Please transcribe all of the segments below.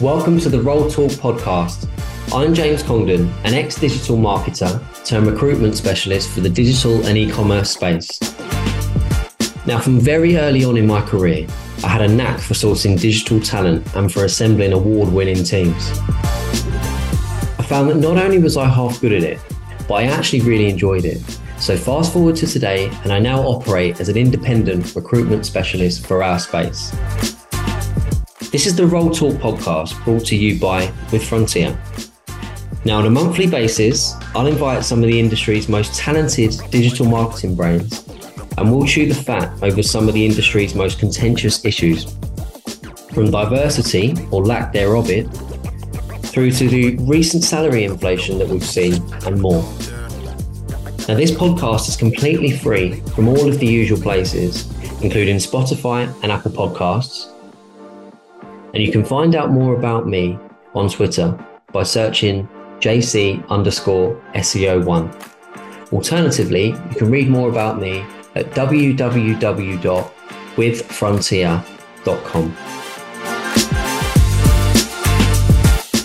Welcome to the Roll Talk podcast. I'm James Congdon, an ex digital marketer turned recruitment specialist for the digital and e commerce space. Now, from very early on in my career, I had a knack for sourcing digital talent and for assembling award winning teams. I found that not only was I half good at it, but I actually really enjoyed it. So, fast forward to today, and I now operate as an independent recruitment specialist for our space. This is the Roll Talk podcast brought to you by With Frontier. Now, on a monthly basis, I'll invite some of the industry's most talented digital marketing brains and we'll chew the fat over some of the industry's most contentious issues. From diversity or lack thereof it, through to the recent salary inflation that we've seen and more. Now, this podcast is completely free from all of the usual places, including Spotify and Apple Podcasts. And you can find out more about me on Twitter by searching JC underscore SEO1. Alternatively, you can read more about me at www.withfrontier.com.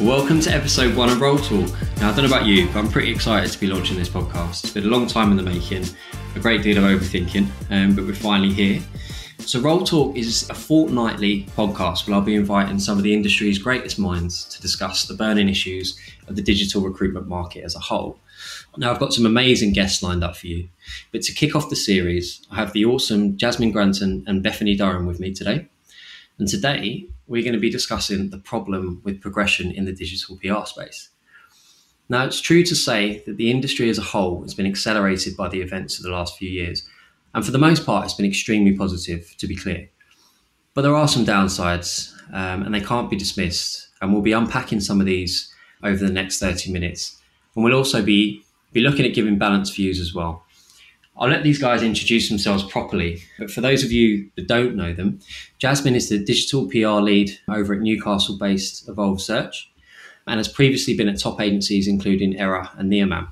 Welcome to episode one of Roll Talk. Now, I don't know about you, but I'm pretty excited to be launching this podcast. It's been a long time in the making, a great deal of overthinking, um, but we're finally here. So, Roll Talk is a fortnightly podcast where I'll be inviting some of the industry's greatest minds to discuss the burning issues of the digital recruitment market as a whole. Now, I've got some amazing guests lined up for you. But to kick off the series, I have the awesome Jasmine Granton and Bethanie Durham with me today. And today, we're going to be discussing the problem with progression in the digital PR space. Now, it's true to say that the industry as a whole has been accelerated by the events of the last few years. And for the most part, it's been extremely positive, to be clear. But there are some downsides, um, and they can't be dismissed. And we'll be unpacking some of these over the next 30 minutes. And we'll also be be looking at giving balanced views as well. I'll let these guys introduce themselves properly, but for those of you that don't know them, Jasmine is the digital PR lead over at Newcastle based Evolved Search and has previously been at top agencies including Aira and NeoMam.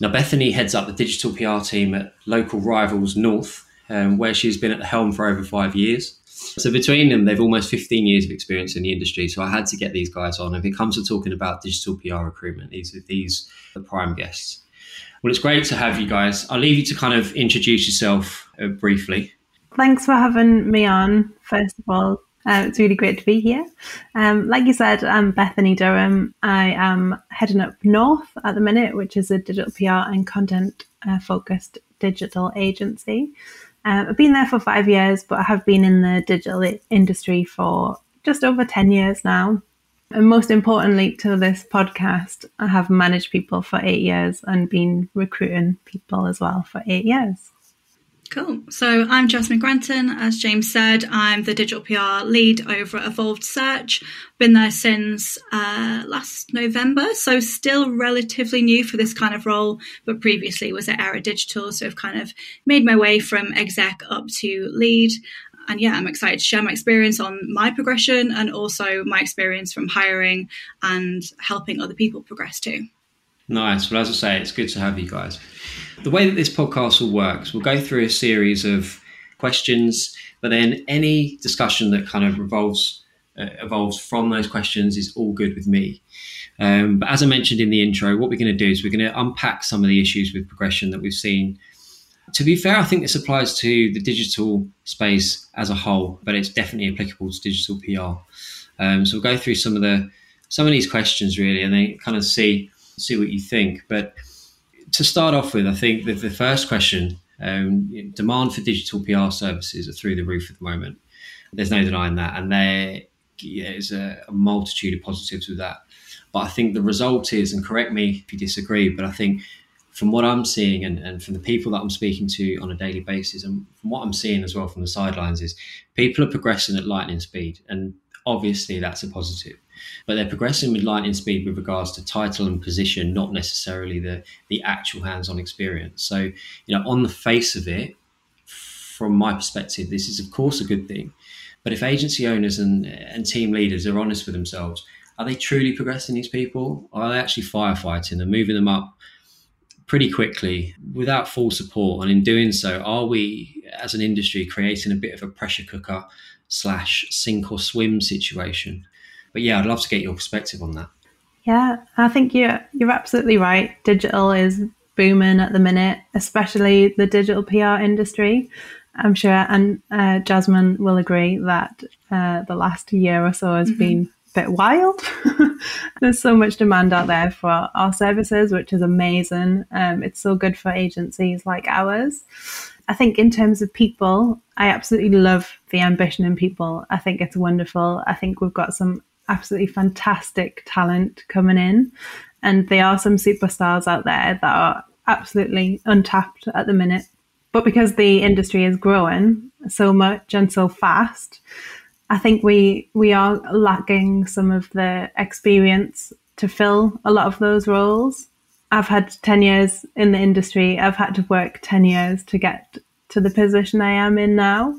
Now, Bethanie heads up the digital PR team at local rivals North, um, where she's been at the helm for over five years. So between them, they've almost 15 years of experience in the industry. So I had to get these guys on. If it comes to talking about digital PR recruitment, these are these the prime guests. Well, it's great to have you guys. I'll leave you to kind of introduce yourself uh, briefly. Thanks for having me on. First of all, uh, it's really great to be here. Um, like you said, I'm Bethanie Durham. I am heading up North at the minute, which is a digital PR and content uh, focused digital agency. Um, I've been there for five years, but I have been in the digital industry for just over 10 years now. And most importantly to this podcast, I have managed people for eight years and been recruiting people as well for eight years. Cool. So I'm Jasmine Granton. As James said, I'm the digital PR lead over at Evolved Search. Been there since uh, last November, so still relatively new for this kind of role, but previously was at Aira Digital, so I've kind of made my way from exec up to lead. And yeah, I'm excited to share my experience on my progression and also my experience from hiring and helping other people progress too. Nice. Well, as I say, it's good to have you guys. The way that this podcast will work, we'll go through a series of questions, but then any discussion that kind of revolves uh, evolves from those questions is all good with me. Um, but as I mentioned in the intro, what we're going to do is we're going to unpack some of the issues with progression that we've seen. To be fair, I think this applies to the digital space as a whole, but it's definitely applicable to digital PR. Um, so we'll go through some of the some of these questions really, and then kind of see see what you think. But to start off with, I think that the first question um, demand for digital PR services are through the roof at the moment. There's no denying that. And there is a, a multitude of positives with that. But I think the result is, and correct me if you disagree, but I think from what I'm seeing and, and from the people that I'm speaking to on a daily basis, and from what I'm seeing as well from the sidelines, is people are progressing at lightning speed. And obviously that's a positive but they're progressing with lightning speed with regards to title and position, not necessarily the the actual hands-on experience. So, you know, on the face of it, from my perspective, this is of course a good thing. But if agency owners and, and team leaders are honest with themselves, are they truly progressing these people? Are they actually firefighting and moving them up pretty quickly without full support? And in doing so, are we as an industry creating a bit of a pressure cooker slash sink or swim situation but yeah, I'd love to get your perspective on that. Yeah, I think you're you're absolutely right. Digital is booming at the minute, especially the digital PR industry. I'm sure, and uh, Jasmine will agree that uh, the last year or so has mm-hmm. been a bit wild. There's so much demand out there for our services, which is amazing. Um, it's so good for agencies like ours. I think, in terms of people, I absolutely love the ambition in people. I think it's wonderful. I think we've got some absolutely fantastic talent coming in, and there are some superstars out there that are absolutely untapped at the minute. But because the industry is growing so much and so fast, I think we we are lacking some of the experience to fill a lot of those roles. I've had 10 years in the industry. I've had to work 10 years to get to the position I am in now.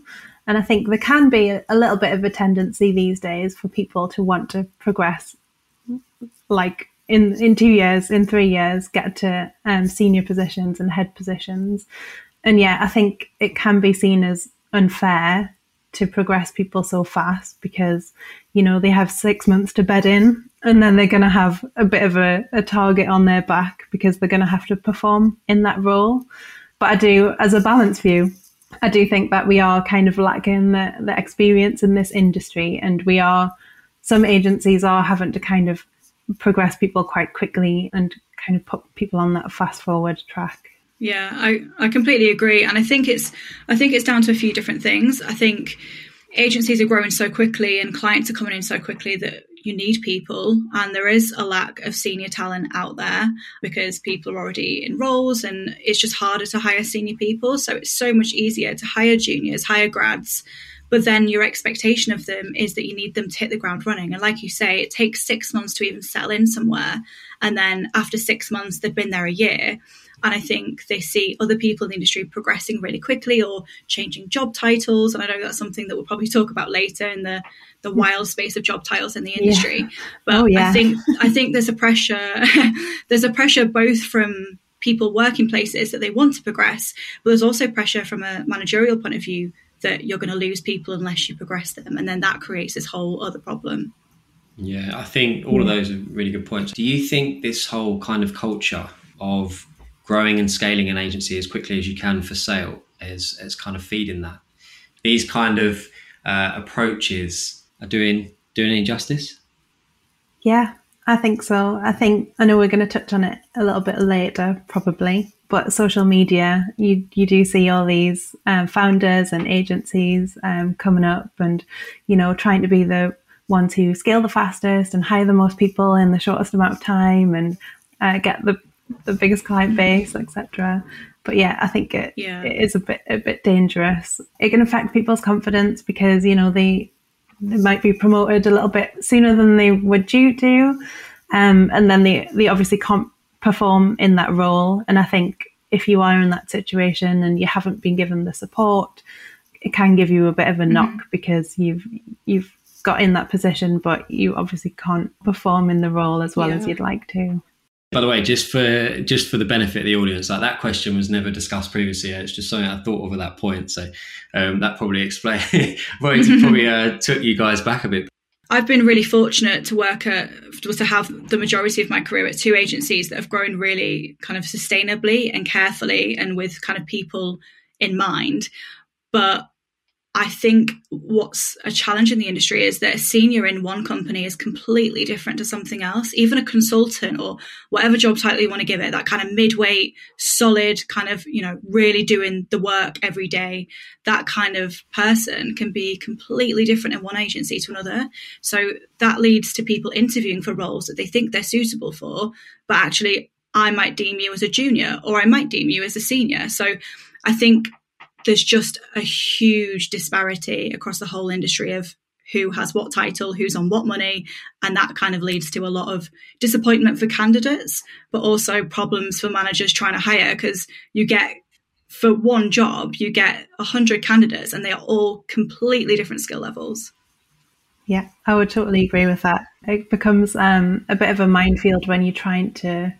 And I think there can be a, little bit of a tendency these days for people to want to progress like in in two years, in three years, get to um, senior positions and head positions. And yeah, I think it can be seen as unfair to progress people so fast because you know they have six months to bed in and then they're going to have a bit of a, a target on their back because they're going to have to perform in that role but i do as a balance view i do think that we are kind of lacking the, the experience in this industry and we are some agencies are having to kind of progress people quite quickly and kind of put people on that fast forward track. Yeah, I, I completely agree. And I think it's I think it's down to a few different things. I think agencies are growing so quickly and clients are coming in so quickly that you need people and there is a lack of senior talent out there because people are already in roles and it's just harder to hire senior people. So it's so much easier to hire juniors hire grads but then your expectation of them is that you need them to hit the ground running. And like you say, it takes six months to even settle in somewhere. And then after six months, they've been there a year. And I think they see other people in the industry progressing really quickly or changing job titles. And I know that's something that we'll probably talk about later in the, the hmm. wild space of job titles in the industry. Yeah. But oh, yeah. I think I think there's a pressure there's a pressure both from people working places that they want to progress, but there's also pressure from a managerial point of view that you're going to lose people unless you progress them. And then that creates this whole other problem. Yeah, I think all of those are really good points. Do you think this whole kind of culture of growing and scaling an agency as quickly as you can for sale is, is kind of feeding that? These kind of uh, approaches are doing doing any justice? Yeah, I think so. I think I know we're going to touch on it a little bit later, probably but social media, you you do see all these um, founders and agencies um, coming up, and you know trying to be the ones who scale the fastest and hire the most people in the shortest amount of time and uh, get the the biggest client base, etc. But yeah, I think it, yeah. it is a bit a bit dangerous. It can affect people's confidence because you know they they might be promoted a little bit sooner than they would due to, um, and then they they obviously can't perform in that role. And I think if you are in that situation and you haven't been given the support, it can give you a bit of a mm-hmm. knock mm-hmm. because you've you've got in that position, but you obviously can't perform in the role as well yeah. as you'd like to. By the way, just for just for the benefit of the audience, like that question was never discussed previously. It's just something I thought of at that point, so um, that probably explained. It probably uh, took you guys back a bit. I've been really fortunate to work at to have the majority of my career at two agencies that have grown really kind of sustainably and carefully and with kind of people in mind. But I think what's a challenge in the industry is that a senior in one company is completely different to something else. Even a consultant or whatever job title you want to give it, that kind of midweight, solid, kind of, you know, really doing the work every day, that kind of person can be completely different in one agency to another. So that leads to people interviewing for roles that they think they're suitable for, but actually I might deem you as a junior or I might deem you as a senior. So I think there's just a huge disparity across the whole industry of who has what title, who's on what money, and that kind of leads to a lot of disappointment for candidates, but also problems for managers trying to hire because you get for one job you get 100 candidates and they are all completely different skill levels. Yeah i would totally agree with that. It becomes um, a bit of a minefield when you're trying to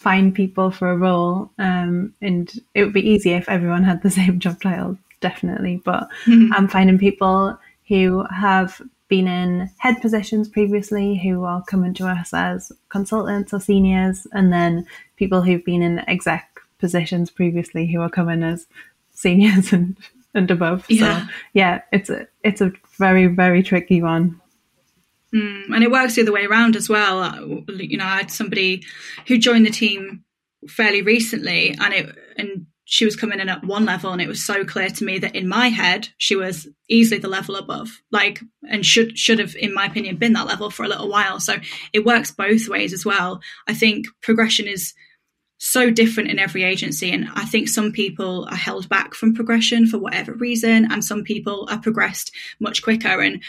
find people for a role. Um, and it would be easier if everyone had the same job title, definitely. But mm-hmm. I'm finding people who have been in head positions previously who are coming to us as consultants or seniors, and then people who've been in exec positions previously who are coming as seniors and, and above. Yeah. So yeah, it's a it's a very very tricky one. Mm, and it works the other way around as well. Uh, you know, I had somebody who joined the team fairly recently, and it and she was coming in at one level and it was so clear to me that in my head she was easily the level above like and should should have in my opinion been that level for a little while so it works both ways as well i think progression is so different in every agency and i think some people are held back from progression for whatever reason and some people are progressed much quicker and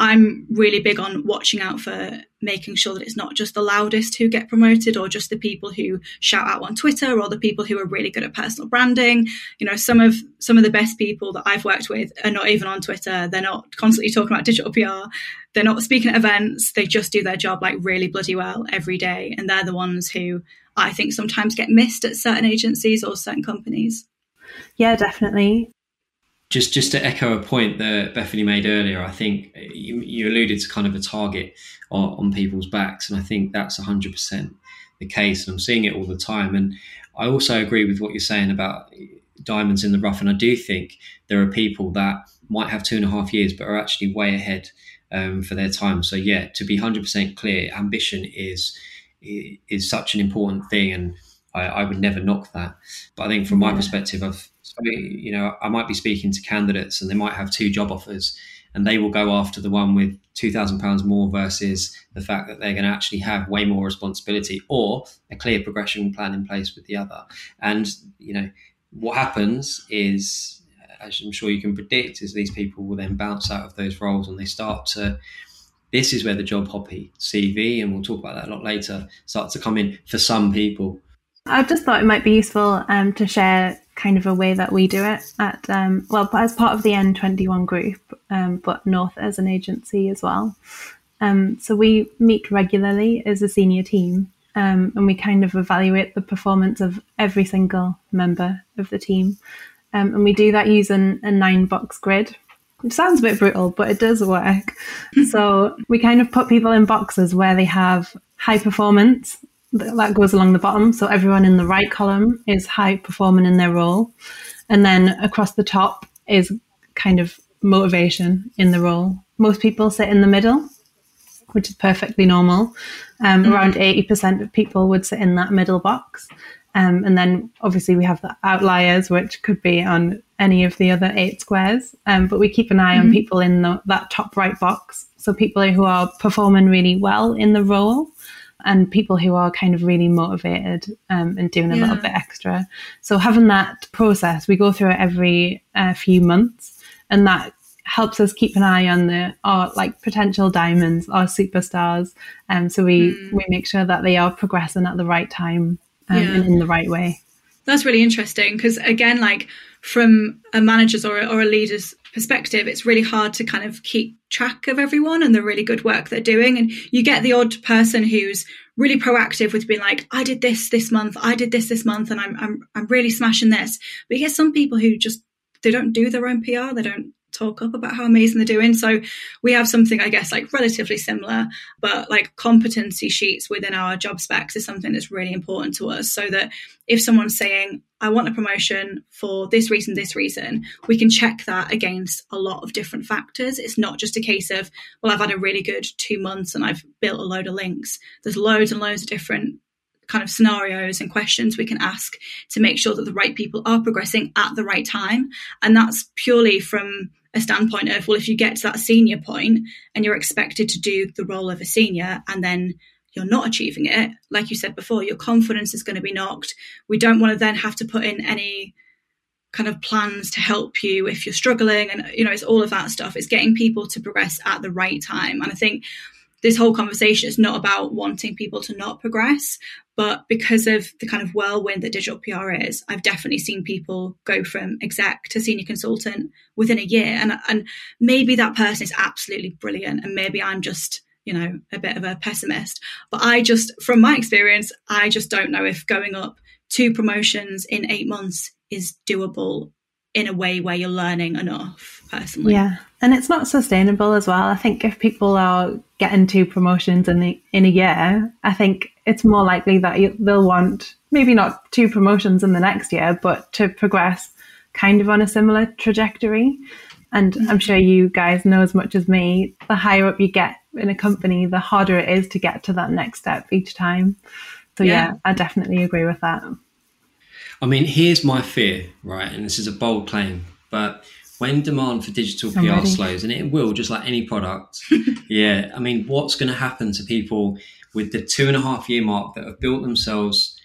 I'm really big on watching out for making sure that it's not just the loudest who get promoted or just the people who shout out on Twitter or the people who are really good at personal branding. You know, some of some of the best people that I've worked with are not even on Twitter. They're not constantly talking about digital PR. They're not speaking at events. They just do their job like really bloody well every day. And they're the ones who I think sometimes get missed at certain agencies or certain companies. Yeah, definitely just just to echo a point that Bethanie made earlier, I think you, you alluded to kind of a target on, on, people's backs, and I think that's 100% the case, and I'm seeing it all the time. And I also agree with what you're saying about diamonds in the rough, and I do think there are people that might have two and a half years, but are actually way ahead um, for their time. So yeah, to be 100% clear, ambition is is such an important thing, and I, I would never knock that. But I think from my perspective, I've you know, I might be speaking to candidates and they might have two job offers and they will go after the one with £2,000 more versus the fact that they're going to actually have way more responsibility or a clear progression plan in place with the other. And, you know, what happens is, as I'm sure you can predict, is these people will then bounce out of those roles and they start to. This is where the job hoppy CV, and we'll talk about that a lot later, starts to come in for some people. I just thought it might be useful um, to share kind of a way that we do it at um, well as part of the N21 group, um, but North as an agency as well. Um, so we meet regularly as a senior team, um, and we kind of evaluate the performance of every single member of the team, um, and we do that using a nine box grid. It sounds a bit brutal, but it does work. so we kind of put people in boxes where they have high performance that goes along the bottom. So everyone in the right column is high performing in their role. And then across the top is kind of motivation in the role. Most people sit in the middle, which is perfectly normal. Um, mm-hmm. Around 80% of people would sit in that middle box. Um, and then obviously we have the outliers, which could be on any of the other eight squares. Um, but we keep an eye mm-hmm. on people in the, that top right box. So people who are performing really well in the role and people who are kind of really motivated um, and doing a yeah. little bit extra. So having that process, we go through it every uh, few months, and that helps us keep an eye on the our like potential diamonds, our superstars. Um, so we mm. we make sure that they are progressing at the right time um, yeah. and in the right way. That's really interesting because again, like from a manager's or a, or a leader's perspective, it's really hard to kind of keep track of everyone and the really good work they're doing. And you get the odd person who's really proactive with being like, I did this this month, I did this this month, and I'm I'm I'm really smashing this. But you get some people who just they don't do their own PR, they don't talk up about how amazing they're doing. So we have something, I guess, like relatively similar, but like competency sheets within our job specs is something that's really important to us. So that if someone's saying, I want a promotion for this reason, this reason, we can check that against a lot of different factors. It's not just a case of, well, I've had a really good two months and I've built a load of links. There's loads and loads of different kind of scenarios and questions we can ask to make sure that the right people are progressing at the right time. And that's purely from a standpoint of, well, if you get to that senior point and you're expected to do the role of a senior and then you're not achieving it, like you said before, your confidence is going to be knocked. We don't want to then have to put in any kind of plans to help you if you're struggling. And, you know, it's all of that stuff. It's getting people to progress at the right time. And I think this whole conversation is not about wanting people to not progress, but because of the kind of whirlwind that digital PR is, I've definitely seen people go from exec to senior consultant within a year. And, and maybe that person is absolutely brilliant. And maybe I'm just, you know, a bit of a pessimist. But I just, from my experience, I just don't know if going up two promotions in eight months is doable in a way where you're learning enough personally. Yeah. And it's not sustainable as well. I think if people are getting two promotions in the, in a year, I think it's more likely that you, they'll want maybe not two promotions in the next year, but to progress kind of on a similar trajectory. And I'm mm-hmm. sure you guys know as much as me, the higher up you get in a company, the harder it is to get to that next step each time. So yeah, yeah I definitely agree with that. I mean, here's my fear, right? And this is a bold claim, but when demand for digital PR slows, and it will, just like any product, yeah. I mean, what's going to happen to people with the two and a half year mark that have built themselves,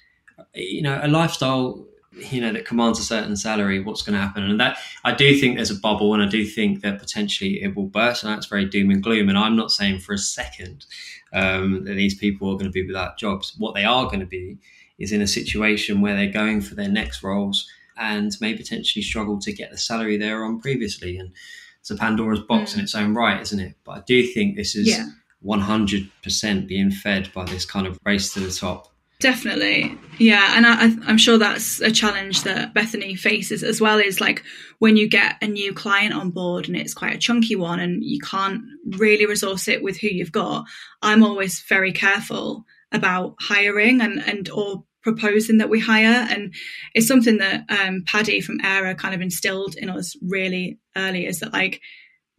you know, a lifestyle, you know, that commands a certain salary? What's going to happen? And that I do think there's a bubble, and I do think that potentially it will burst, and that's very doom and gloom. And I'm not saying for a second um, that these people are going to be without jobs. What they are going to be is in a situation where they're going for their next roles and may potentially struggle to get the salary they were on previously. And it's a Pandora's box mm. in its own right, isn't it? But I do think this is yeah. 100% being fed by this kind of race to the top. Definitely. Yeah. And I, am sure that's a challenge that Bethanie faces as well is like when you get a new client on board and it's quite a chunky one and you can't really resource it with who you've got. I'm always very careful about hiring and, and or proposing that we hire. And it's something that um, Paddy from Aira kind of instilled in us really early is that like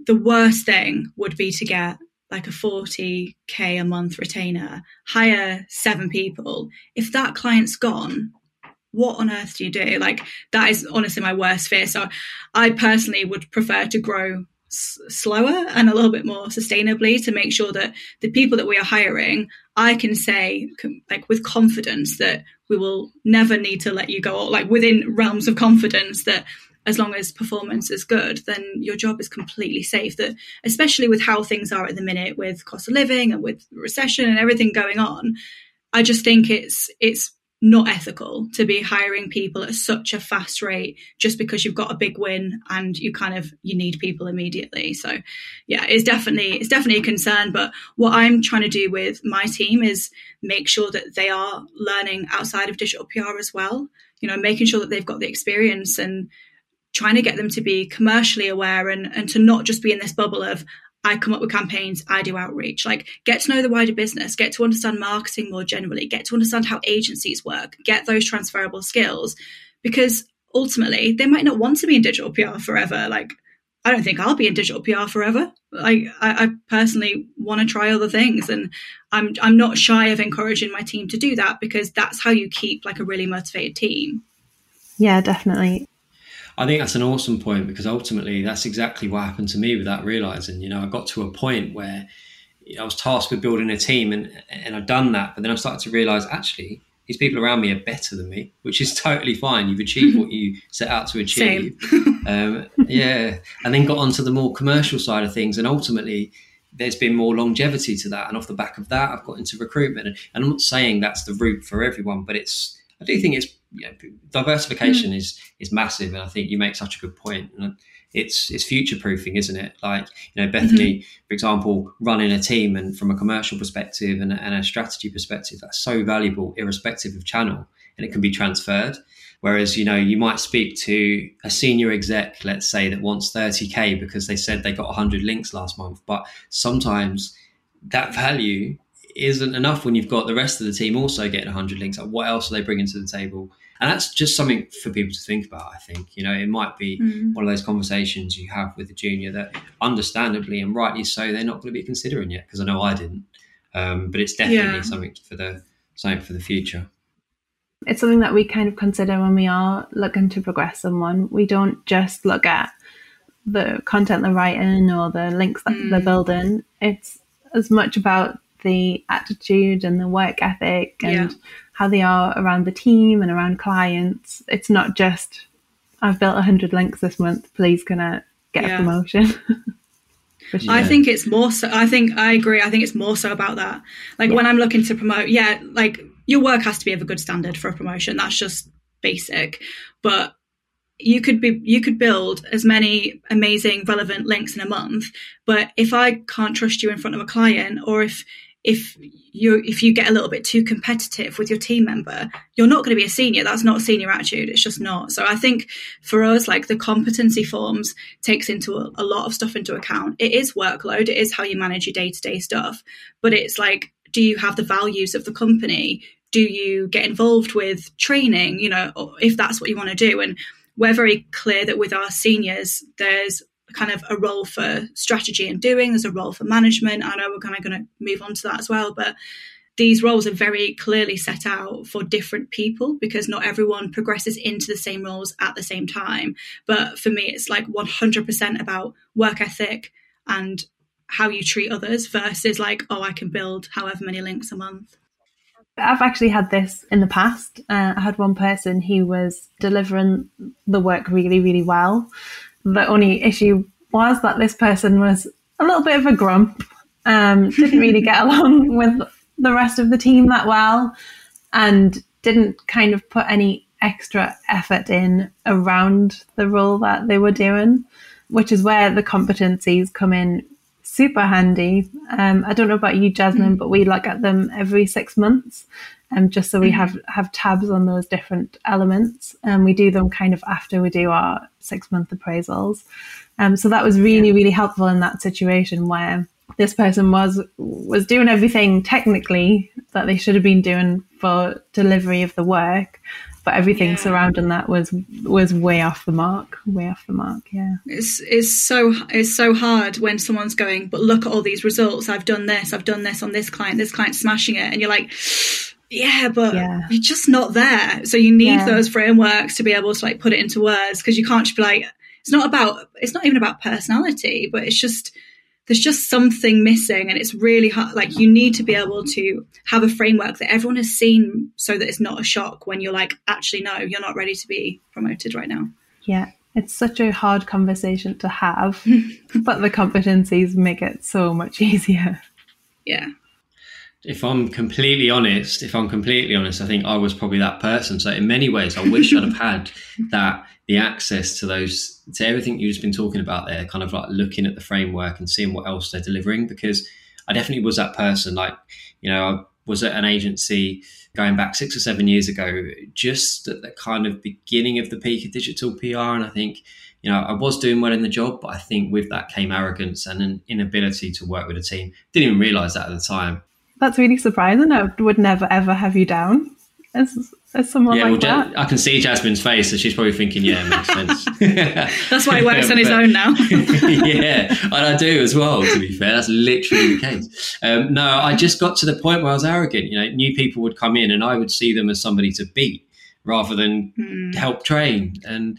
the worst thing would be to get like a 40k a month retainer, hire seven people. If that client's gone, what on earth do you do? Like that is honestly my worst fear. So I personally would prefer to grow slower and a little bit more sustainably to make sure that the people that we are hiring i can say like with confidence that we will never need to let you go like within realms of confidence that as long as performance is good then your job is completely safe. That especially with how things are at the minute with cost of living and with recession and everything going on i just think it's it's not ethical to be hiring people at such a fast rate just because you've got a big win and you kind of you need people immediately. So yeah it's definitely it's definitely a concern. But what i'm trying to do with my team is make sure that they are learning outside of digital pr as well you know making sure that they've got the experience and trying to get them to be commercially aware and and to not just be in this bubble of I come up with campaigns, I do outreach. Like, get to know the wider business, get to understand marketing more generally, get to understand how agencies work, get those transferable skills. Because ultimately, they might not want to be in digital PR forever. Like, I don't think I'll be in digital PR forever. Like, I, I personally want to try other things, and I'm I'm not shy of encouraging my team to do that because that's how you keep like a really motivated team. Yeah, definitely. I think that's an awesome point because ultimately that's exactly what happened to me without realizing. You know, I got to a point where I was tasked with building a team and and I'd done that, but then I started to realize actually these people around me are better than me, which is totally fine. You've achieved what you set out to achieve. um, yeah, and then got onto the more commercial side of things, and ultimately there's been more longevity to that. And off the back of that, I've got into recruitment. And, and I'm not saying that's the route for everyone, but it's I do think it's you know, diversification mm. is is massive, and I think you make such a good point. And it's it's future proofing, isn't it? Like you know, Bethanie, mm-hmm. for example, running a team and from a commercial perspective and, and a strategy perspective, that's so valuable, irrespective of channel, and it can be transferred. Whereas, you know, you might speak to a senior exec, let's say, that wants 30K because they said they got 100 links last month. But sometimes that value isn't enough when you've got the rest of the team also getting 100 links. Like, what else are they bringing to the table? And that's just something for people to think about. I think you know it might be mm. one of those conversations you have with a junior that, understandably and rightly so, they're not going to be considering yet because I know I didn't. Um, but it's definitely yeah. something for the something for the future. It's something that we kind of consider when we are looking to progress someone. We don't just look at the content they're writing or the links that mm. they're building. It's as much about the attitude and the work ethic and yeah. How they are around the team and around clients. It's not just I've built 100 links this month, please can I get yeah. a promotion? sure. I think it's more so I think I agree. I think it's more so about that. Like yeah. when I'm looking to promote, yeah, like your work has to be of a good standard for a promotion. That's just basic. But you could be you could build as many amazing relevant links in a month but if i can't trust you in front of a client or if if you if you get a little bit too competitive with your team member, you're not going to be a senior. That's not a senior attitude. It's just not. So I think for us, like the competency forms takes into a, a lot of stuff into account. It is workload. It is how you manage your day to day stuff. But it's like, do you have the values of the company? Do you get involved with training? You know, if that's what you want to do. And we're very clear that with our seniors, there's kind of a role for strategy and doing, there's a role for management. I know we're kind of going to move on to that as well, but these roles are very clearly set out for different people because not everyone progresses into the same roles at the same time. But for me, it's like 100% about work ethic and how you treat others versus like, oh, I can build however many links a month. I've actually had this in the past. Uh, I had one person who was delivering the work really, really well. The only issue was that this person was a little bit of a grump, um, didn't really get along with the rest of the team that well, and didn't kind of put any extra effort in around the role that they were doing, which is where the competencies come in super handy. Um, I don't know about you, Jasmine, mm. but we look at them every six months, um, just so we mm-hmm. have have tabs on those different elements, and we do them kind of after we do our six month appraisals. Um, so that was really really helpful in that situation where this person was was doing everything technically that they should have been doing for delivery of the work but everything yeah. surrounding that was was way off the mark way off the mark yeah. It's it's so it's so hard when someone's going but look at all these results. I've done this. I've done this on this client. This client's smashing it. And you're like yeah but yeah. you're just not there so you need yeah. those frameworks to be able to like put it into words because you can't just be like it's not about it's not even about personality but it's just there's just something missing and it's really hard like you need to be able to have a framework that everyone has seen so that it's not a shock when you're like actually no you're not ready to be promoted right now yeah it's such a hard conversation to have but the competencies make it so much easier yeah if I'm completely honest, if I'm completely honest, I think I was probably that person. So in many ways, I wish I'd have had that the access to those to everything you've just been talking about there, kind of like looking at the framework and seeing what else they're delivering. Because I definitely was that person. Like, you know, I was at an agency going back six or seven years ago, just at the kind of beginning of the peak of digital PR. And I think, you know, I was doing well in the job, but I think with that came arrogance and an inability to work with a team. Didn't even realize that at the time. That's really surprising. I would never ever have you down as as someone yeah, like well, that. I can see Jasmine's face, so she's probably thinking, "Yeah, it makes sense." that's why he works on his own now. yeah, and I do as well. To be fair, that's literally the case. Um, no, I just got to the point where I was arrogant. You know, new people would come in, and I would see them as somebody to beat rather than mm. help train. And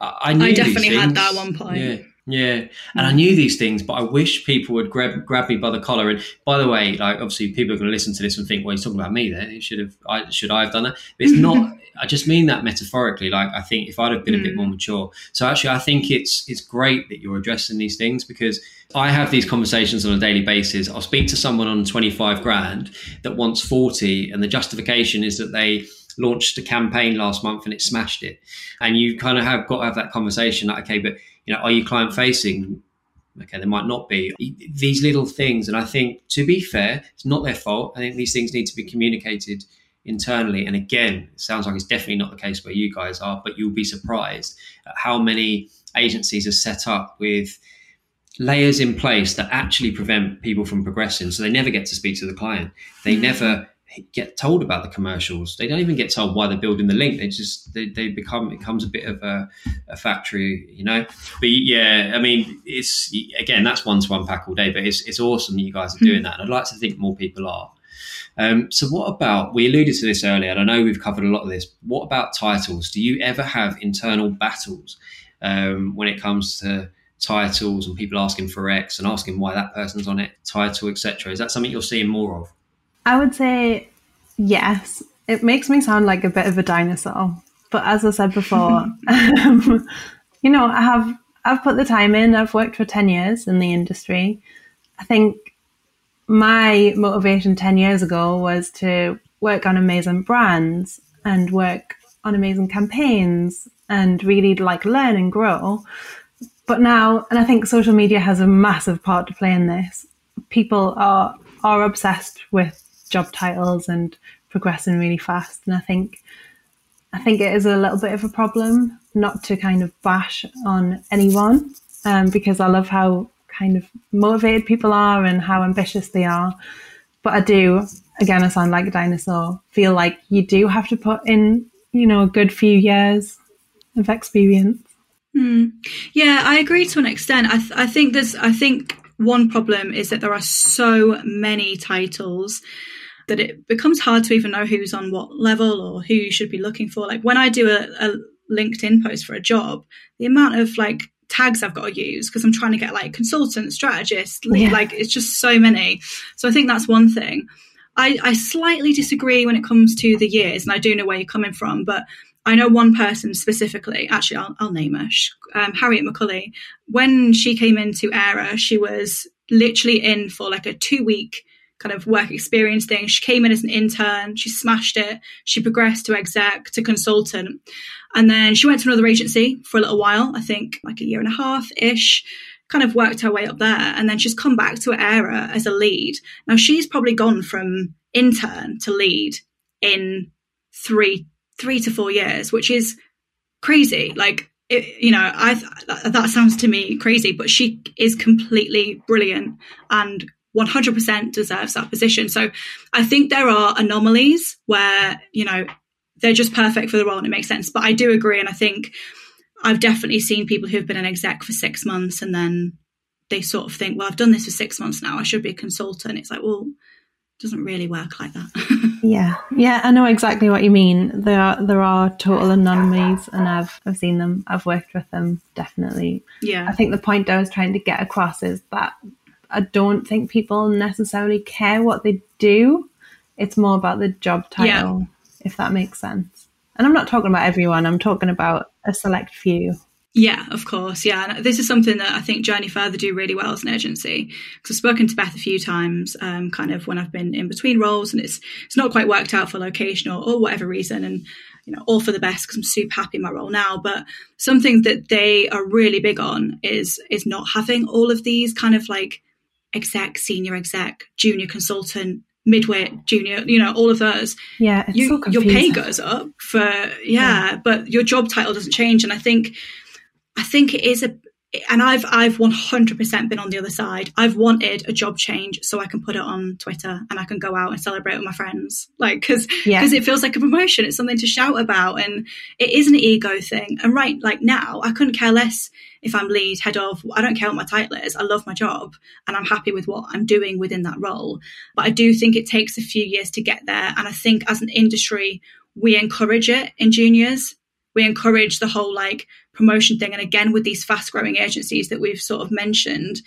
I, I knew I definitely had that one point. Yeah. Yeah, and I knew these things, but I wish people would grab grab me by the collar. And by the way, like obviously people are going to listen to this and think, "Well, he's talking about me." There, it should have, I should I have done that? But it's not. I just mean that metaphorically. Like I think if I'd have been mm. a bit mm. more mature. So actually, I think it's it's great that you're addressing these things because I have these conversations on a daily basis. I'll speak to someone on twenty five grand that wants forty, and the justification is that they launched a campaign last month and it smashed it. And you kind of have got to have that conversation. Like, okay, but you know, are you client facing? Okay, they might not be. These little things, and I think to be fair, it's not their fault. I think these things need to be communicated internally. And again, it sounds like it's definitely not the case where you guys are, but you'll be surprised at how many agencies are set up with layers in place that actually prevent people from progressing. So they never get to speak to the client. They never get told about the commercials. They don't even get told why they're building the link. They just they, they become it becomes a bit of a, a factory, you know. But yeah, I mean, it's again that's one to unpack all day. But it's it's awesome that you guys are doing that, and I'd like to think more people are. Um, so what about we alluded to this earlier, and I know we've covered a lot of this. What about titles? Do you ever have internal battles um, when it comes to titles and people asking for X and asking why that person's on it, title, etc.? Is that something you're seeing more of? I would say yes. It makes me sound like a bit of a dinosaur, but as I said before, um, you know, I have I've put the time in. I've worked for ten years in the industry. I think my motivation ten years ago was to work on amazing brands and work on amazing campaigns and really like learn and grow. But now, and I think social media has a massive part to play in this. People are are obsessed with job titles and progressing really fast. And I think I think it is a little bit of a problem not to kind of bash on anyone um, because I love how kind of motivated people are and how ambitious they are. But I do, again, I sound like a dinosaur, feel like you do have to put in, you know, a good few years of experience. Mm. Yeah, I agree to an extent. I, th- I think there's, I think one problem is that there are so many titles that it becomes hard to even know who's on what level or who you should be looking for. Like when I do a, a LinkedIn post for a job, the amount of like tags I've got to use because I'm trying to get like consultant, strategist, yeah. like it's just so many. So I think that's one thing. I, I slightly disagree when it comes to the years, and I do know where you're coming from, but I know one person specifically. Actually, I'll, I'll name her. Um, Harriet McCulley. When she came into Aira, she was literally in for like a two week kind of work experience thing. She came in as an intern, she smashed it, she progressed to exec, to consultant. And then she went to another agency for a little while, I think like a year and a half ish, kind of worked her way up there. And then she's come back to Aira as a lead. Now she's probably gone from intern to lead in three, three to four years, which is crazy. Like, it, you know, I that sounds to me crazy, but she is completely brilliant and 100% deserves that position. So I think there are anomalies where, you know, they're just perfect for the role and it makes sense. But I do agree. And I think I've definitely seen people who've been an exec for six months and then they sort of think, well, I've done this for six months now. I should be a consultant. It's like, well, it doesn't really work like that. yeah. Yeah. I know exactly what you mean. There are, there are total anomalies and I've, I've seen them. I've worked with them definitely. Yeah. I think the point I was trying to get across is that I don't think people necessarily care what they do. It's more about the job title, yeah. if that makes sense. And I'm not talking about everyone, I'm talking about a select few. Yeah, of course. Yeah. And this is something that I think Journey Further do really well as an agency. Because I've spoken to Beth a few times, um, kind of when I've been in between roles and it's it's not quite worked out for location or, or whatever reason. And, you know, all for the best because I'm super happy in my role now. But something that they are really big on is is not having all of these kind of like exec, senior exec, junior consultant, midweight, junior, you know, all of those. Yeah, you, so your pay goes up for yeah, yeah, but your job title doesn't change. And I think, I think it is a, and I've I've 100% been on the other side. I've wanted a job change so I can put it on Twitter and I can go out and celebrate with my friends, like because because yeah. it feels like a promotion. It's something to shout about, and it is an ego thing. And right, like now, I couldn't care less if I'm lead, head of, I don't care what my title is. I love my job and I'm happy with what I'm doing within that role. But I do think it takes a few years to get there. And I think as an industry, we encourage it in juniors. We encourage the whole like promotion thing. And again, with these fast growing agencies that we've sort of mentioned,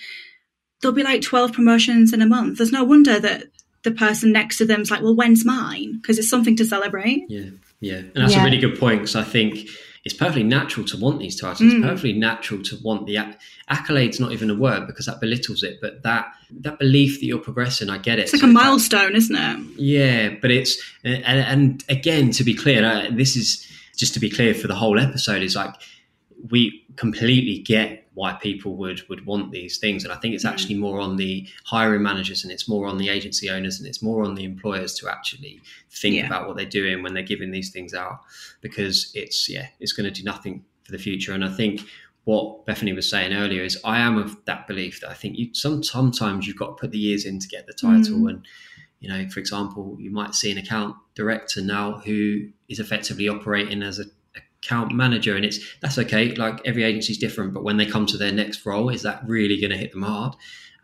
there'll be like 12 promotions in a month. There's no wonder that the person next to them's like, well, when's mine? Because it's something to celebrate. Yeah. Yeah. And that's yeah. a really good point. Because I think it's perfectly natural to want these titles. Mm. It's perfectly natural to want the acc- accolades. Not even a word because that belittles it. But that that belief that you're progressing, I get it. It's like so a milestone, isn't it? Yeah, but it's and, and again to be clear, uh, this is just to be clear for the whole episode is like we completely get why people would would want these things and i think it's mm. actually more on the hiring managers and it's more on the agency owners and it's more on the employers to actually think yeah. about what they're doing when they're giving these things out because it's yeah it's going to do nothing for the future and i think what Bethanie was saying earlier is I am of that belief that I think you some, sometimes you've got to put the years in to get the title mm. and you know for example you might see an account director now who is effectively operating as a account manager and it's that's okay like every agency is different but when they come to their next role is that really going to hit them hard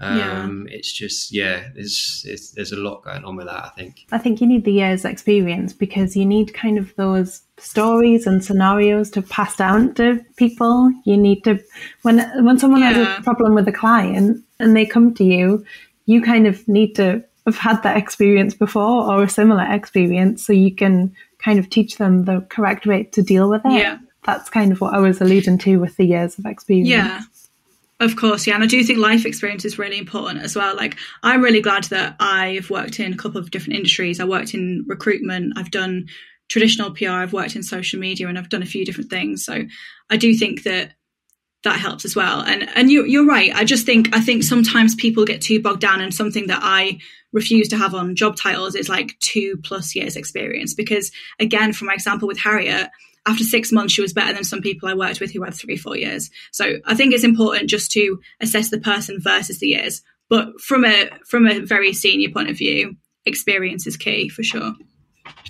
um, yeah. it's just yeah there's it's, there's a lot going on with that i think i think you need the years experience because you need kind of those stories and scenarios to pass down to people you need to when when someone yeah. has a problem with a client and they come to you you kind of need to have had that experience before or a similar experience so you can kind of teach them the correct way to deal with it. Yeah. That's kind of what I was alluding to with the years of experience. Yeah. Of course, yeah. And I do think life experience is really important as well. Like, I'm really glad that I've worked in a couple of different industries. I worked in recruitment, I've done traditional PR, I've worked in social media, and I've done a few different things. So I do think that that helps as well. And and you you're right. I just think I think sometimes people get too bogged down in something that I refuse to have on job titles is like two plus years experience because again, from my example with Harriet, after six months she was better than some people I worked with who had three, four years. So I think it's important just to assess the person versus the years. But from a from a very senior point of view, experience is key for sure.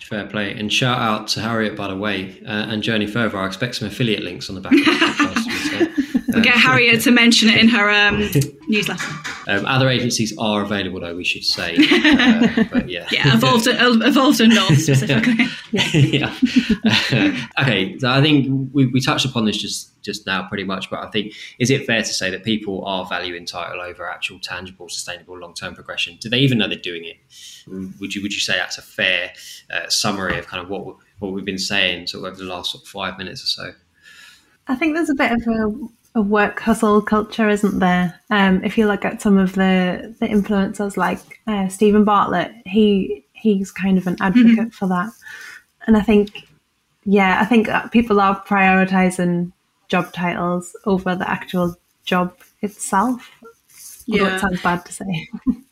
Fair play. And shout out to Harriet, by the way, uh, and Journey Further. I expect some affiliate links on the back of the podcast. we'll get Harriet to mention it in her um, newsletter. Um, other agencies are available, though, we should say. Uh, but yeah. Yeah, Evolved, Evolved and North specifically. yeah. okay, so I think we, we touched upon this just just now pretty much, but I think is it fair to say that people are valuing title over actual tangible, sustainable, long term progression? Do they even know they're doing it? Would you would you say that's a fair uh, summary of kind of what what we've been saying sort of over the last sort of five minutes or so? I think there's a bit of a, a work hustle culture, isn't there? Um, if you look at some of the the influencers like uh, Steven Bartlett, he he's kind of an advocate mm-hmm. for that, and I think yeah, I think people are prioritizing job titles over the actual job itself. Yeah, it sounds bad to say.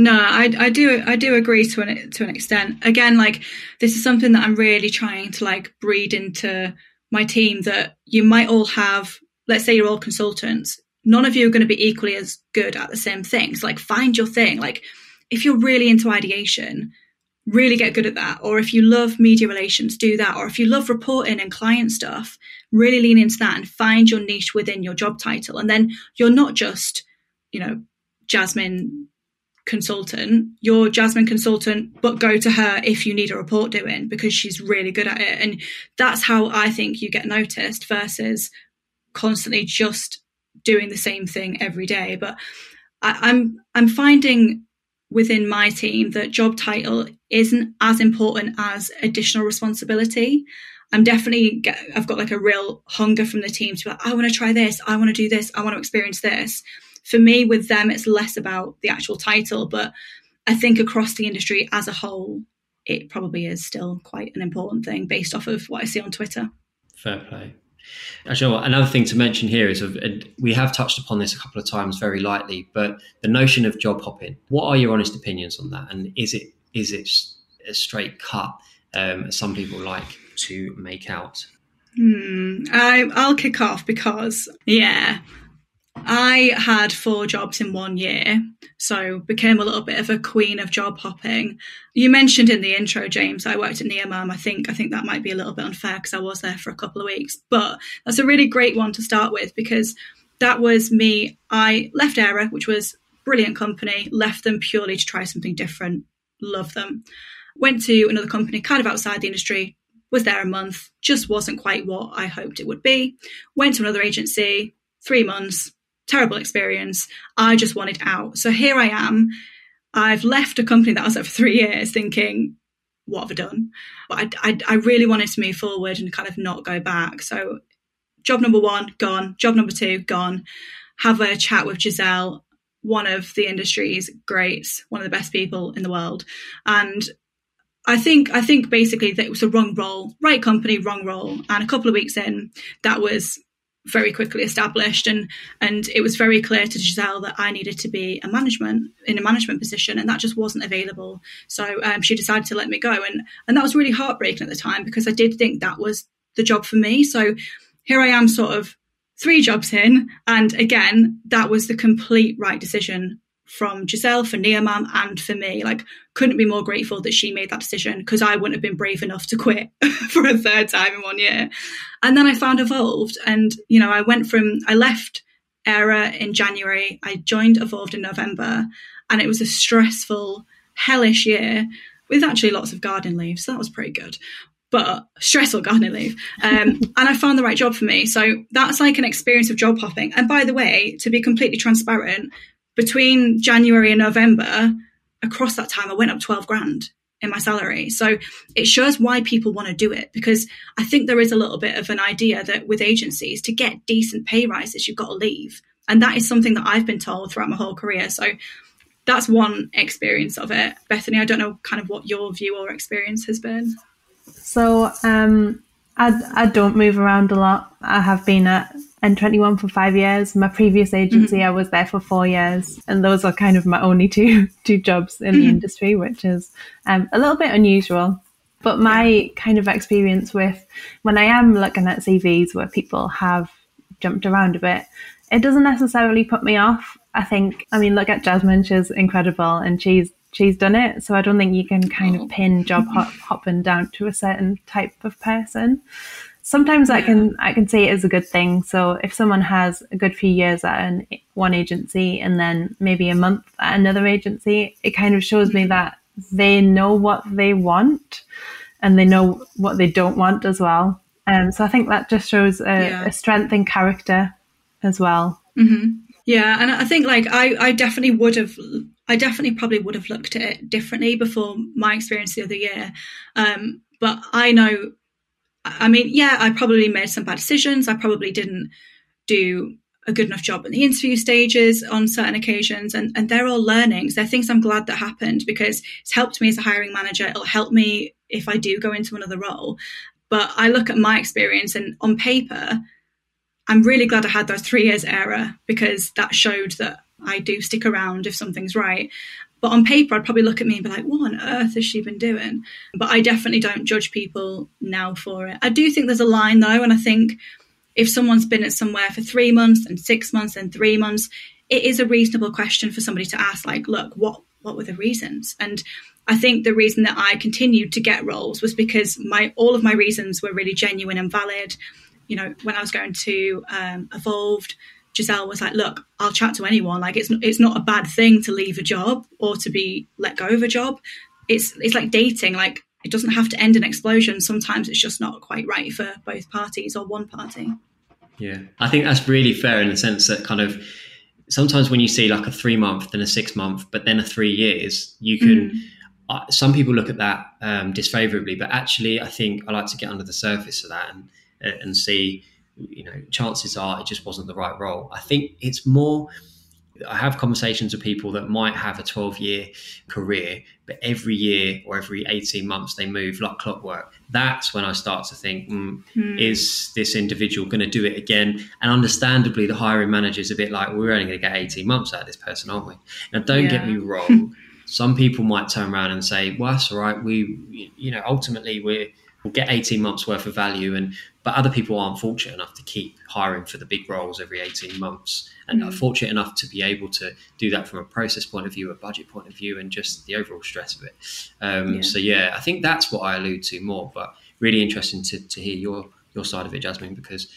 No, I, I do I do agree to an to an extent. Again, like this is something that I'm really trying to like breed into my team that you might all have. Let's say you're all consultants. None of you are going to be equally as good at the same things. Like find your thing. Like if you're really into ideation, really get good at that. Or if you love media relations, do that. Or if you love reporting and client stuff, really lean into that and find your niche within your job title. And then you're not just, you know, Jasmine consultant, you're Jasmine consultant, but go to her if you need a report doing because she's really good at it. And that's how I think you get noticed versus constantly just doing the same thing every day. But I, I'm I'm finding within my team that job title isn't as important as additional responsibility. I'm definitely get, I've got like a real hunger from the team to be like, I want to try this, I want to do this, I want to experience this. For me, with them, it's less about the actual title, but I think across the industry as a whole, it probably is still quite an important thing based off of what I see on Twitter. Fair play. Actually, another thing to mention here is we have touched upon this a couple of times very lightly, but the notion of job hopping. What are your honest opinions on that? And is it is it a straight cut, um, as some people like to make out? Hmm. I, I'll kick off because, yeah, I had four jobs in one year, so became a little bit of a queen of job hopping. You mentioned in the intro, James, I worked at NeoMam. I think I think that might be a little bit unfair because I was there for a couple of weeks, but that's a really great one to start with because that was me. I left Aira, which was brilliant company, left them purely to try something different. Love them. Went to another company, kind of outside the industry. Was there a month, just wasn't quite what I hoped it would be. Went to another agency, three months, terrible experience. I just wanted out. So here I am. I've left a company that I was at for three years thinking, what have I done? But I, I, I really wanted to move forward and kind of not go back. So job number one, gone. Job number two, gone. Have a chat with Giselle, one of the industry's greats, one of the best people in the world. And I think I think basically that it was a wrong role, right company, wrong role. And a couple of weeks in, that was very quickly established and and it was very clear to Giselle that I needed to be a management in a management position and that just wasn't available. So um, she decided to let me go and and that was really heartbreaking at the time because I did think that was the job for me. So here I am sort of three jobs in and again that was the complete right decision from Giselle for NeoMam and for me. Like, couldn't be more grateful that she made that decision because I wouldn't have been brave enough to quit for a third time in one year. And then I found Evolved, and you know, I went from I left Aira in January, I joined Evolved in November, and it was a stressful, hellish year with actually lots of garden leave, so that was pretty good. But stressful gardening leave. Um, and I found the right job for me. So that's like an experience of job hopping. And by the way, to be completely transparent, between January and November, across that time, I went up 12 grand in my salary. So it shows why people want to do it because I think there is a little bit of an idea that with agencies, to get decent pay rises, you've got to leave. And that is something that I've been told throughout my whole career. So that's one experience of it. Bethanie, I don't know kind of what your view or experience has been. So um, I, I don't move around a lot. I have been at N21 for five years. My previous agency, mm-hmm. I was there for four years, and those are kind of my only two two jobs in mm-hmm. the industry, which is um, a little bit unusual. But my kind of experience with when I am looking at CVs where people have jumped around a bit, it doesn't necessarily put me off. I think, I mean, look at Jasmine; she's incredible, and she's she's done it. So I don't think you can kind of oh. pin job hop, hopping down to a certain type of person sometimes. I can I can say it is a good thing. So if someone has a good few years at an, one agency and then maybe a month at another agency, it kind of shows me that they know what they want and they know what they don't want as well. Um, so I think that just shows a, yeah. a strength in character as well. Mm-hmm. Yeah, and I think like I, I definitely would have, I definitely probably would have looked at it differently before my experience the other year. Um, but I know I mean, yeah, I probably made some bad decisions. I probably didn't do a good enough job in the interview stages on certain occasions. And, and they're all learnings. They're things I'm glad that happened because it's helped me as a hiring manager. It'll help me if I do go into another role. But I look at my experience and on paper, I'm really glad I had those three years Aira because that showed that I do stick around if something's right. But on paper, I'd probably look at me and be like, what on earth has she been doing? But I definitely don't judge people now for it. I do think there's a line though. And I think if someone's been at somewhere for three months and six months and three months, it is a reasonable question for somebody to ask, like, look, what, what were the reasons? And I think the reason that I continued to get roles was because my all of my reasons were really genuine and valid. You know, when I was going to um, Evolved, Giselle was like, "Look, I'll chat to anyone. Like, it's it's not a bad thing to leave a job or to be let go of a job. It's it's like dating. Like, it doesn't have to end in explosion. Sometimes it's just not quite right for both parties or one party." Yeah, I think that's really fair in the sense that kind of sometimes when you see like a three month, then a six month, but then a three years, you can. Mm. Uh, some people look at that um, disfavorably, but actually, I think I like to get under the surface of that and and see you know, chances are it just wasn't the right role. I think it's more. I have conversations with people that might have a 12 year career, but every year or every 18 months they move like clockwork. That's when I start to think, mm, is this individual going to do it again? And understandably, the hiring manager is a bit like, we're only going to get 18 months out of this person, aren't we? Now, don't yeah. get me wrong. Some people might turn around and say, well, that's all right. We, you know, ultimately we're, we'll get 18 months worth of value and but other people aren't fortunate enough to keep hiring for the big roles every 18 months and mm. are fortunate enough to be able to do that from a process point of view a budget point of view and just the overall stress of it um, yeah. so yeah i think that's what i allude to more but really interesting to, to hear your your side of it jasmine because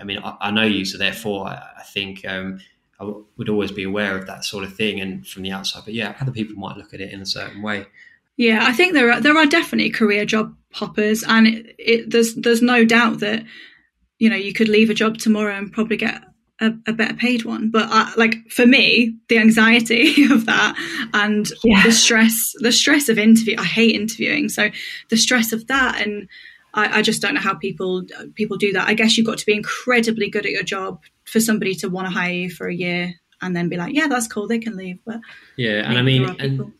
i mean i, I know you so therefore i, I think um, I w- would always be aware of that sort of thing and from the outside but yeah other people might look at it in a certain way yeah, I think there are there are definitely career job hoppers, and it, it, there's there's no doubt that you know you could leave a job tomorrow and probably get a, a better paid one. But I, like for me, the anxiety of that and yeah. the stress, the stress of interview. I hate interviewing, so the stress of that, and I, I just don't know how people people do that. I guess you've got to be incredibly good at your job for somebody to want to hire you for a year and then be like, yeah, that's cool, they can leave. But yeah, and I mean, and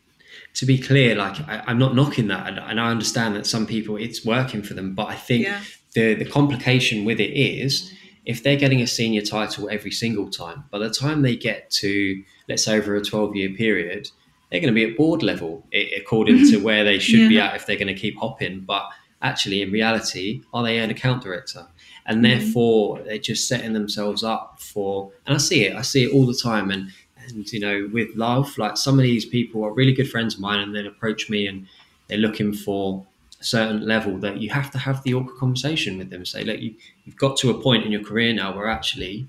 to be clear, like I, am not knocking that, and I understand that some people it's working for them, but I think yeah. the the complication with it is if they're getting a senior title every single time, by the time they get to let's say over a 12 year period, they're going to be at board level according to where they should yeah. be at if they're going to keep hopping. But actually, in reality, are they an account director? And mm-hmm. therefore, they're just setting themselves up for. And I see it. I see it all the time. And and you know with love like some of these people are really good friends of mine and then approach me and they're looking for a certain level that you have to have the awkward conversation with them say look you, you've got to a point in your career now where actually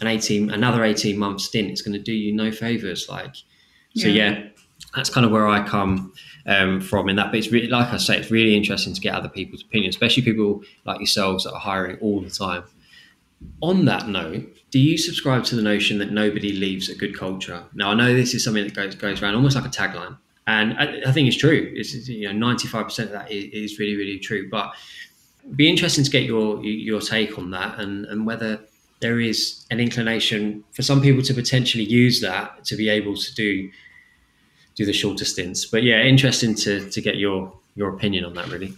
an 18 another 18 month stint is going to do you no favors like so yeah, yeah that's kind of where I come um, from in that. But it's really, like I say, it's really interesting to get other people's opinions, especially people like yourselves that are hiring all the time. On that note, do you subscribe to the notion that nobody leaves a good culture? Now, I know this is something that goes goes around almost like a tagline, and I, I think it's true. It's you know ninety five percent of that is, is, really really true. But it'd be interesting to get your your take on that and and whether there is an inclination for some people to potentially use that to be able to do do the shorter stints. But yeah, interesting to to get your your opinion on that really.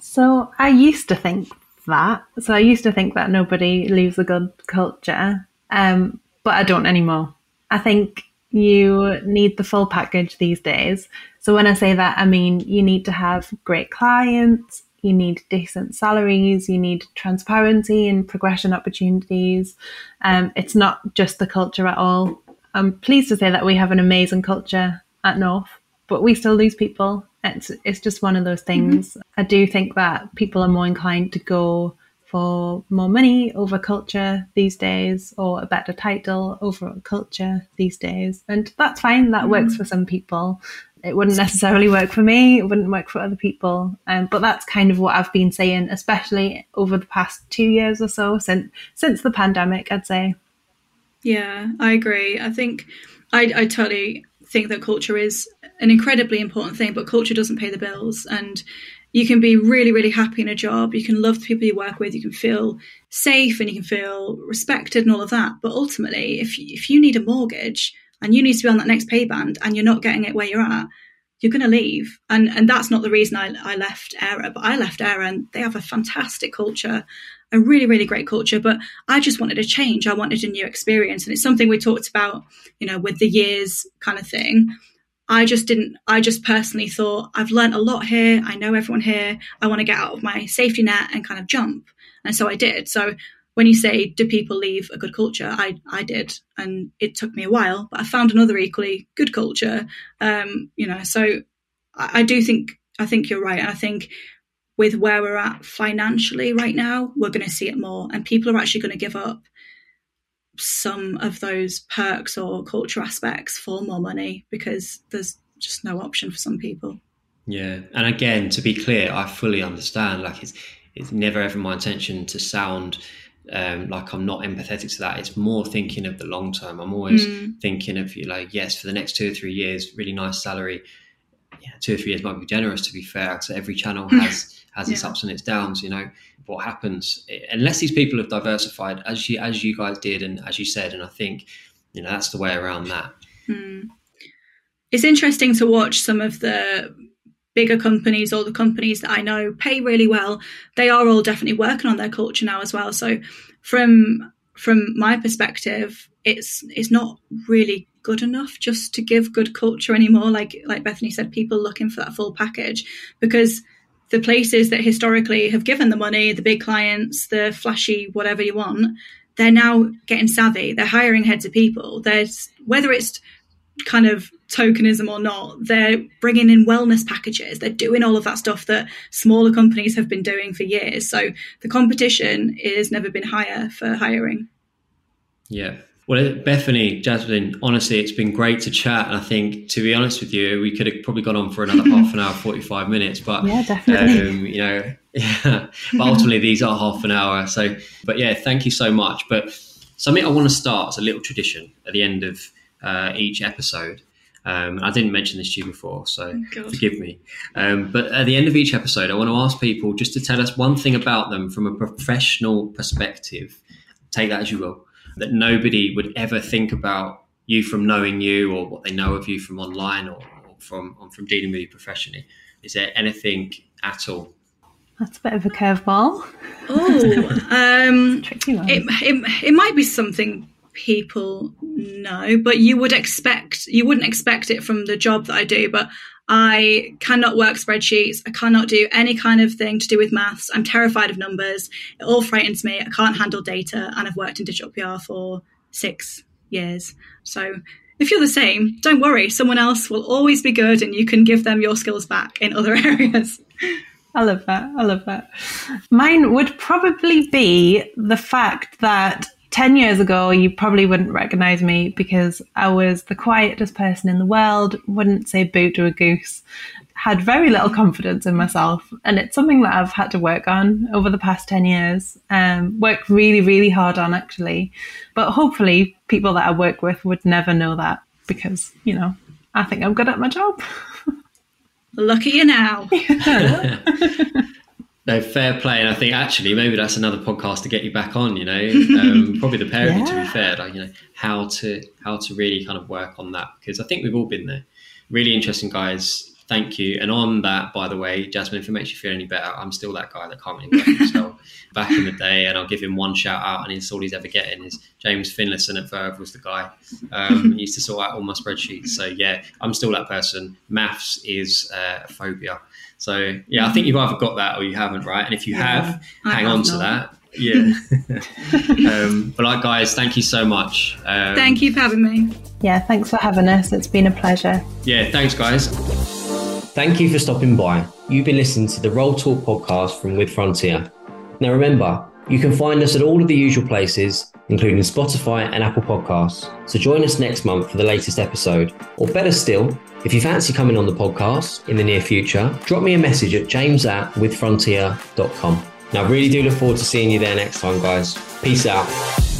So I used to think that. So I used to think that nobody leaves a good culture, um, but I don't anymore. I think you need the full package these days. So when I say that, I mean you need to have great clients, you need decent salaries, you need transparency and progression opportunities. Um, it's not just the culture at all. I'm pleased to say that we have an amazing culture at North, but we still lose people. It's it's just one of those things. Mm-hmm. I do think that people are more inclined to go for more money over culture these days, or a better title over culture these days, and that's fine. That mm-hmm. works for some people. It wouldn't necessarily work for me. It wouldn't work for other people. Um, but that's kind of what I've been saying, especially over the past two years or so since since the pandemic. I'd say. Yeah, I agree. I think I, I totally think that culture is an incredibly important thing, but culture doesn't pay the bills. And you can be really, really happy in a job. You can love the people you work with. You can feel safe and you can feel respected and all of that. But ultimately, if if you need a mortgage and you need to be on that next pay band and you're not getting it where you're at, you're going to leave. And and that's not the reason I, I left Aira, but I left Aira and they have a fantastic culture a really, really great culture. But I just wanted a change. I wanted a new experience. And it's something we talked about, you know, with the years kind of thing. I just didn't, I just personally thought, I've learned a lot here. I know everyone here. I want to get out of my safety net and kind of jump. And so I did. So when you say, do people leave a good culture? I, I did. And it took me a while, but I found another equally good culture. Um, you know, so I, I do think, I think you're right. And I think with where we're at financially right now, we're going to see it more. And people are actually going to give up some of those perks or culture aspects for more money because there's just no option for some people. Yeah. And again, to be clear, I fully understand. Like it's it's never ever my intention to sound um, like I'm not empathetic to that. It's more thinking of the long term. I'm always mm. thinking of you like, yes, for the next two or three years, really nice salary. Yeah, two or three years might be generous to be fair. So every channel has has its yeah. ups and its downs. You know what happens unless these people have diversified as you as you guys did and as you said, and I think you know that's the way around that. Mm. It's interesting to watch some of the bigger companies or the companies that I know pay really well. They are all definitely working on their culture now as well. So from from my perspective, it's it's not really good enough just to give good culture anymore. Like like Bethanie said, people looking for that full package because the places that historically have given the money, the big clients, the flashy whatever you want, they're now getting savvy. They're hiring heads of people. There's whether it's kind of tokenism or not, they're bringing in wellness packages. They're doing all of that stuff that smaller companies have been doing for years. So the competition has never been higher for hiring. Yeah, well, Bethanie, Jasmine, honestly, it's been great to chat. And I think, to be honest with you, we could have probably gone on for another half an hour, 45 minutes. But, yeah, definitely. Um, you know, yeah. but ultimately, these are half an hour. So, but yeah, thank you so much. But something I want to start as a little tradition at the end of uh, each episode. Um, I didn't mention this to you before, so oh, forgive me. Um, but at the end of each episode, I want to ask people just to tell us one thing about them from a professional perspective. Take that as you will that nobody would ever think about you from knowing you or what they know of you from online or, or from from dealing with you professionally. Is there anything at all? That's a bit of a curveball. Oh, um, it, it, it might be something people know, but you would expect you wouldn't expect it from the job that I do. But I cannot work spreadsheets. I cannot do any kind of thing to do with maths. I'm terrified of numbers. It all frightens me. I can't handle data, and I've worked in digital PR for six years. So if you're the same, don't worry. Someone else will always be good, and you can give them your skills back in other areas. I love that. I love that. Mine would probably be the fact that 10 years ago, you probably wouldn't recognize me because I was the quietest person in the world, wouldn't say boo to a goose, had very little confidence in myself. And it's something that I've had to work on over the past 10 years, um, work really, really hard on actually. But hopefully, people that I work with would never know that because, you know, I think I'm good at my job. Lucky you now. No, fair play, and I think actually maybe that's another podcast to get you back on. You know, um, probably the pair of you to be fair, like you know how to how to really kind of work on that because I think we've all been there. Really interesting, guys. Thank you. And on that, by the way, Jasmine, if it makes you feel any better, I'm still that guy that can't really work himself. back in the day, and I'll give him one shout out, and it's all he's ever getting is James Finlayson at Verve was the guy. Um, he used to sort out all my spreadsheets. So yeah, I'm still that person. Maths is uh, a phobia. So yeah, I think you've either got that or you haven't, right? And if you Yeah, have, I hang have on to that. Yeah. um, but like, guys, thank you so much. Um, Thank you for having me. Yeah, thanks for having us. It's been a pleasure. Yeah, thanks, guys. Thank you for stopping by. You've been listening to the Roll Talk podcast from With Frontier. Now remember, you can find us at all of the usual places, including Spotify and Apple Podcasts. So join us next month for the latest episode. Or better still, if you fancy coming on the podcast in the near future, drop me a message at james at withfrontier.com. Now I really do look forward to seeing you there next time, guys. Peace out.